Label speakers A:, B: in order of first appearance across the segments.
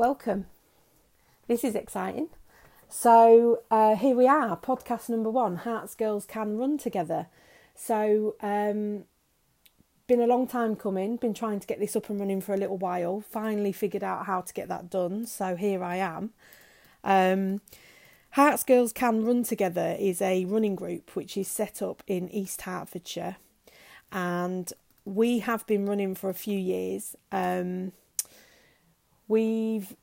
A: welcome. This is exciting. So, uh, here we are, podcast number one Herts Girls Can Run Together. So, um, been a long time coming, been trying to get this up and running for a little while, finally figured out how to get that done. So, here I am. Um, Herts Girls Can Run Together is a running group which is set up in East Hertfordshire, and we have been running for a few years. Um, we've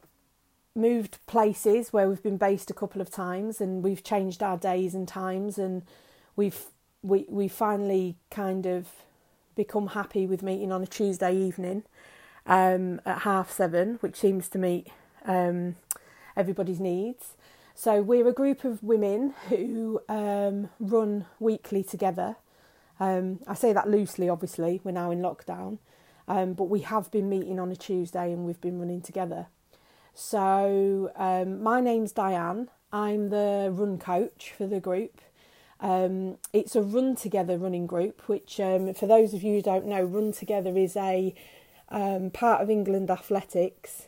A: moved places where we've been based a couple of times, and we've changed our days and times, and we've we we finally kind of become happy with meeting on a Tuesday evening um, at half seven, which seems to meet um, everybody's needs. So we're a group of women who um, run weekly together. Um, I say that loosely, obviously, we're now in lockdown, um, but we have been meeting on a Tuesday and we've been running together. So um, my name's Diane. I'm the run coach for the group. Um, it's a run together running group, which um, for those of you who don't know, run together is a um, part of England athletics,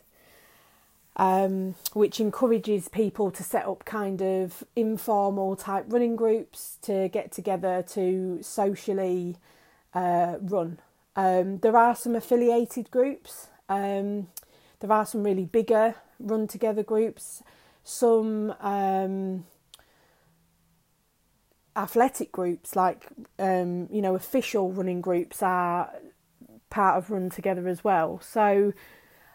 A: um, which encourages people to set up kind of informal type running groups to get together to socially uh, run. Um, there are some affiliated groups. Um, there are some really bigger run together groups. Some athletic groups, like um, you know, official running groups, are part of Run Together as well. So,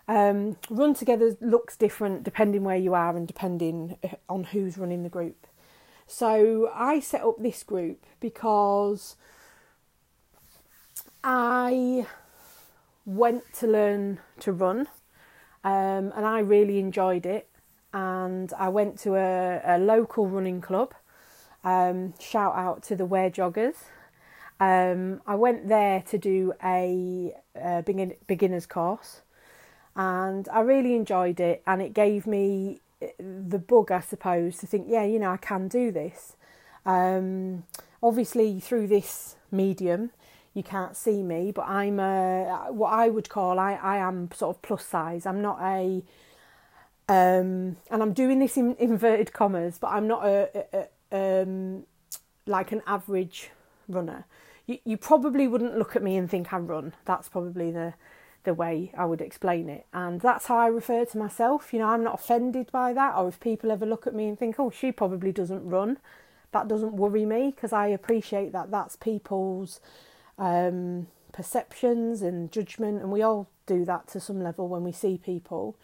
A: um, Run Together looks different depending where you are and depending uh, on who's running the group. So, I set up this group because I went to learn to run, um, and I really enjoyed it. And I went to a, a local running club um, shout out to the Ware Joggers. Um, I went there to do a, a begin, beginner's course and I really enjoyed it and it gave me eh, the bug, I suppose, to think, yeah, you know, I can do this. Um, obviously, through this medium, you can't see me, but I'm a, what I would call I, I am sort of plus size. I'm not a um, and I'm doing this in inverted commas, but I'm not a, a, um, like an average runner. You, you probably wouldn't look at me and think I run. That's probably the the way I would explain it. And that's how I refer to myself. You know, I'm not offended by that. Or if people ever look at me and think, oh, she probably doesn't run, that doesn't worry me because I appreciate that that's people's um, perceptions and judgment. And we all do that to some level when we see people.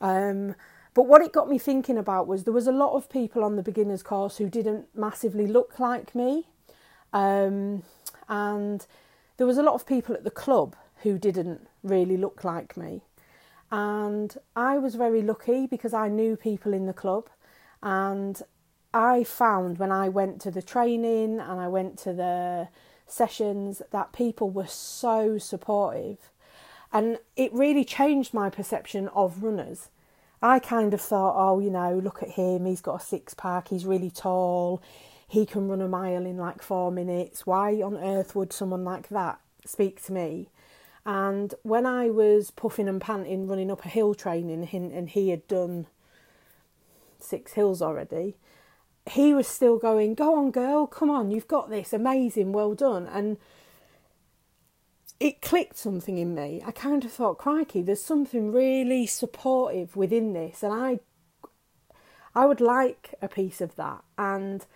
A: Um, but what it got me thinking about was there was a lot of people on the beginners course who didn't massively look like me. Um, and there was a lot of people at the club who didn't really look like me. And I was very lucky because I knew people in the club. And I found when I went to the training and I went to the sessions that people were so supportive. And it really changed my perception of runners I kind of thought, oh, you know, look at him, he's got a six pack, he's really tall, he can run a mile in like four minutes. Why on earth would someone like that speak to me? And when I was puffing and panting running up a hill training and he had done six hills already, he was still going, Go on, girl, come on, you've got this, amazing, well done. And it clicked something in me. I kind of thought, crikey, there's something really supportive within this, and I, I would like a piece of that. And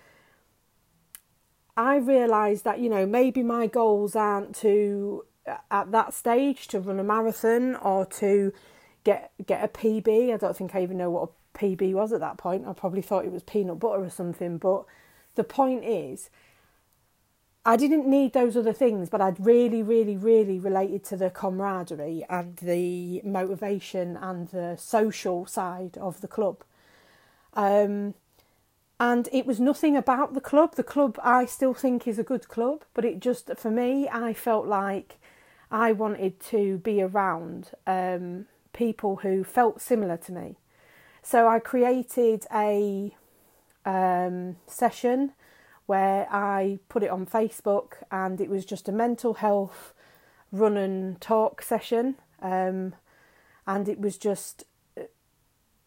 A: I realised that you know maybe my goals aren't to uh, at that stage to run a marathon or to get get a PB. I don't think I even know what a PB was at that point. I probably thought it was peanut butter or something. But the point is I didn't need those other things, but I'd really, really, really related to the camaraderie and the motivation and the social side of the club. Um, and it was nothing about the club. The club I still think is a good club, but it just, for me, I felt like I wanted to be around um, people who felt similar to me. So I created a um, session where I put it on Facebook and it was just a mental health run and talk session. Um, and it was just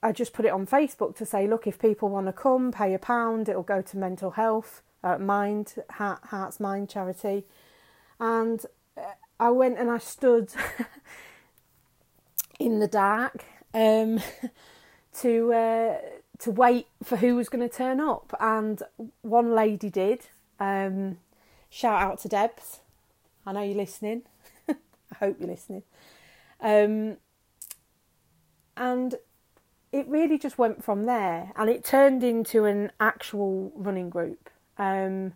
A: I just put it on Facebook to say, look, if people want to come, pay a pound, it'll go to mental health, uh, mind, heart, Herts Mind charity, and uh, I went and I stood in the dark um, to uh, to wait for who was going to turn up, and one lady did. Um, shout out to Debs. I know you're listening. I hope you're listening. Um, and it really just went from there, and it turned into an actual running group. Um,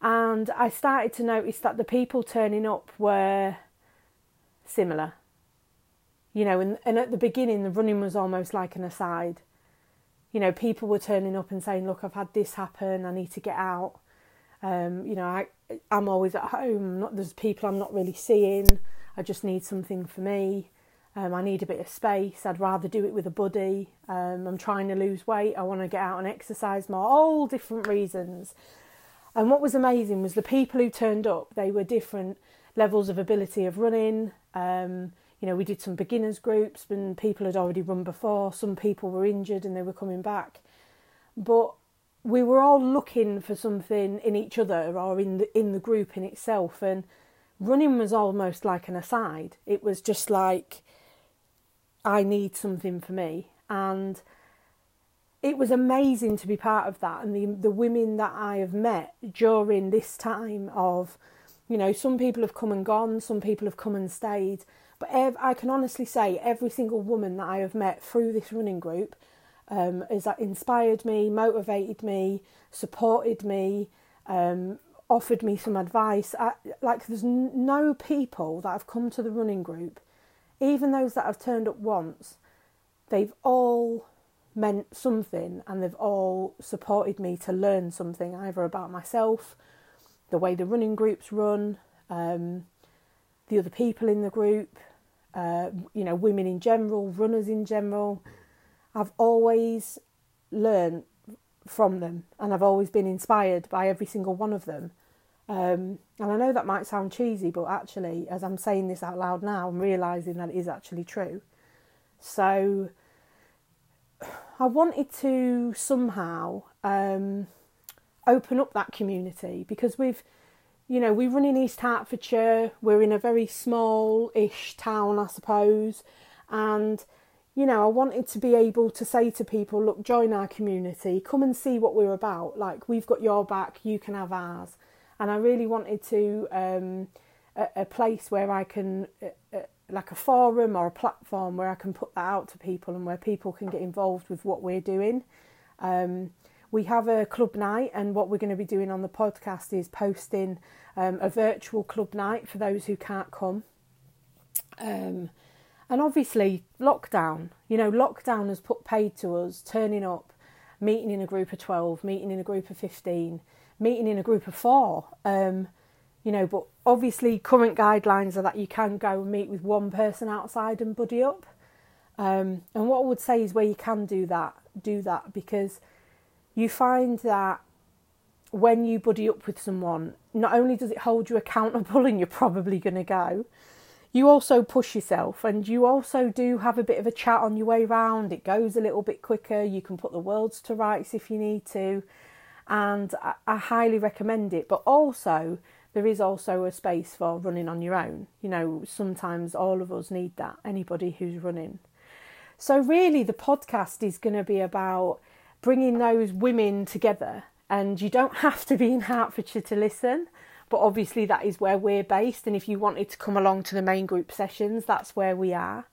A: and I started to notice that the people turning up were similar. You know, and, and at the beginning, the running was almost like an aside. You know, people were turning up and saying, "Look, I've had this happen. I need to get out." Um, you know, I I'm always at home. Not there's people I'm not really seeing. I just need something for me. Um, I need a bit of space. I'd rather do it with a buddy. Um, I'm trying to lose weight. I want to get out and exercise more. All different reasons. And what was amazing was the people who turned up. They were different levels of ability of running. Um, you know, we did some beginners groups, and people had already run before. Some people were injured and they were coming back, but we were all looking for something in each other or in the in the group in itself. And running was almost like an aside. It was just like I need something for me. And it was amazing to be part of that. And the, the women that I have met during this time of, you know, some people have come and gone, some people have come and stayed. But ev- I can honestly say every single woman that I have met through this running group um, has inspired me, motivated me, supported me, um, offered me some advice. I, like, there's no people that have come to the running group even those that have turned up once, they've all meant something and they've all supported me to learn something either about myself, the way the running groups run, um, the other people in the group, uh, you know, women in general, runners in general. I've always learned from them and I've always been inspired by every single one of them. Um, and I know that might sound cheesy, but actually, as I'm saying this out loud now, I'm realizing that it is actually true. So I wanted to somehow um, open up that community because we've, you know, we run in East Hertfordshire, we're in a very small ish town, I suppose, and you know, I wanted to be able to say to people, look, join our community, come and see what we're about. Like, we've got your back, you can have ours. And I really wanted to um, a, a, place where I can, uh, uh, like a forum or a platform where I can put that out to people and where people can get involved with what we're doing. Um, we have a club night, and what we're going to be doing on the podcast is posting um, a virtual club night for those who can't come. Um, and obviously, lockdown, you know, lockdown has put paid to us turning up, meeting in a group of 12, meeting in a group of 15, meeting in a group of four. Um, you know, but obviously current guidelines are that you can go and meet with one person outside and buddy up. Um, and what I would say is where you can do that, do that because you find that when you buddy up with someone, not only does it hold you accountable and you're probably going to go, you also push yourself and you also do have a bit of a chat on your way round. It goes a little bit quicker. You can put the worlds to rights if you need to and I, I highly recommend it. But also, there is also a space for running on your own. You know, sometimes all of us need that, anybody who's running. So, really, the podcast is going to be about bringing those women together. And you don't have to be in Hertfordshire to listen, but obviously, that is where we're based. And if you wanted to come along to the main group sessions, that's where we are.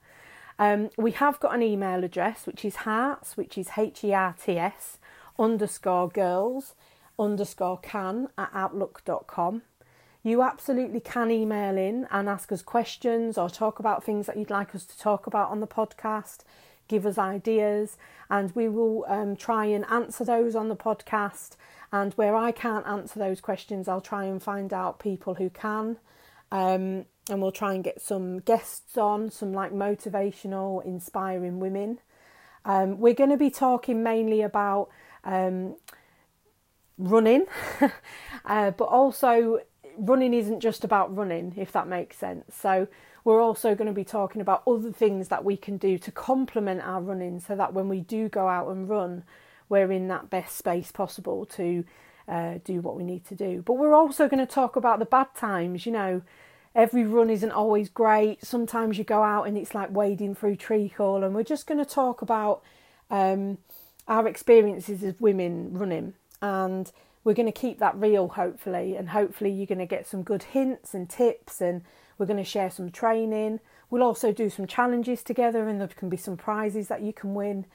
A: Um, we have got an email address, which is Herts, which is H E R T S, underscore girls underscore can at outlook.com. You absolutely can email in and ask us questions or talk about things that you'd like us to talk about on the podcast, give us ideas, and we will um, try and answer those on the podcast. And where I can't answer those questions, I'll try and find out people who can. Um, and we'll try and get some guests on, some like motivational, inspiring women. Um, we're going to be talking mainly about um, running, uh, but also running isn't just about running, if that makes sense. So we're also going to be talking about other things that we can do to complement our running so that when we do go out and run, we're in that best space possible to uh, do what we need to do. But we're also going to talk about the bad times, you know. Every run isn't always great. Sometimes you go out and it's like wading through treacle, and we're just going to talk about um, our experiences as women running and we're going to keep that real hopefully and hopefully you're going to get some good hints and tips and we're going to share some training. We'll also do some challenges together and there can be some prizes that you can win.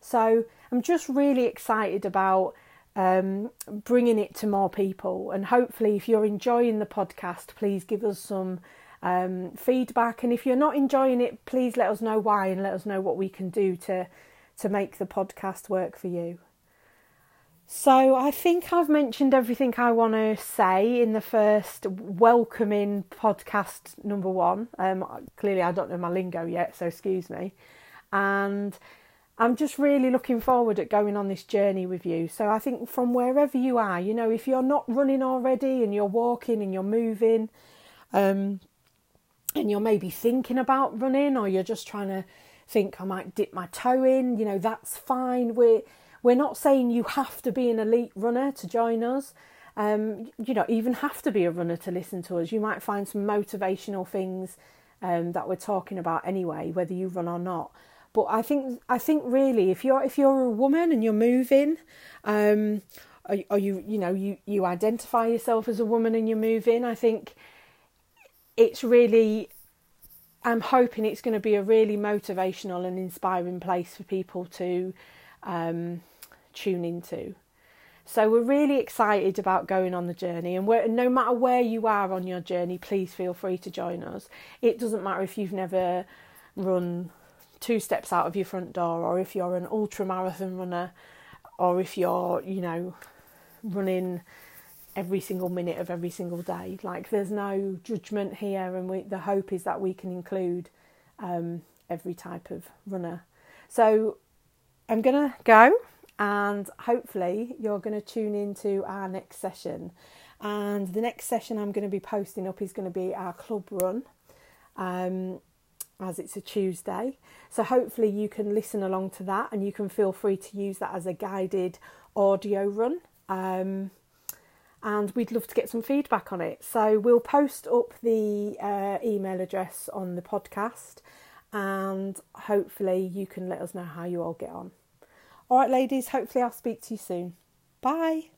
A: So i'm just really excited about um, bringing it to more people. And hopefully if you're enjoying the podcast please give us some um, feedback. And if you're not enjoying it please let us know why and let us know what we can do to to make the podcast work for you so I think I've mentioned everything I want to say in the first welcoming podcast number one. Um, clearly, I don't know my lingo yet, so excuse me. And I'm just really looking forward at going on this journey with you. So I think from wherever you are, you know, if you're not running already and you're walking and you're moving, um, and you're maybe thinking about running, or you're just trying to think I might dip my toe in, you know, that's fine. We're we're not saying you have to be an elite runner to join us. Um, you don't even have to be a runner to listen to us. You might find some motivational things um, that we're talking about anyway, whether you run or not. But I think I think really, if you're if you're a woman and you're moving, um, or, you you know you you identify yourself as a woman and you're moving, I think it's really I'm hoping it's going to be a really motivational and inspiring place for people to um, tune into. So we're really excited about going on the journey, and no matter where you are on your journey, please feel free to join us. It doesn't matter if you've never run two steps out of your front door, or if you're an ultra marathon runner, or if you're, you know, running every single minute of every single day. Like there's no judgment here, and we, the hope is that we can include um, every type of runner. So I'm gonna go and hopefully you're going to tune into our next session. And the next session I'm going to be posting up is going to be our club run, um, as it's a Tuesday. So hopefully you can listen along to that, and you can feel free to use that as a guided audio run. Um, and we'd love to get some feedback on it. So we'll post up the uh, email address on the podcast, and hopefully you can let us know how you all get on. All right, ladies, hopefully I'll speak to you soon. Bye.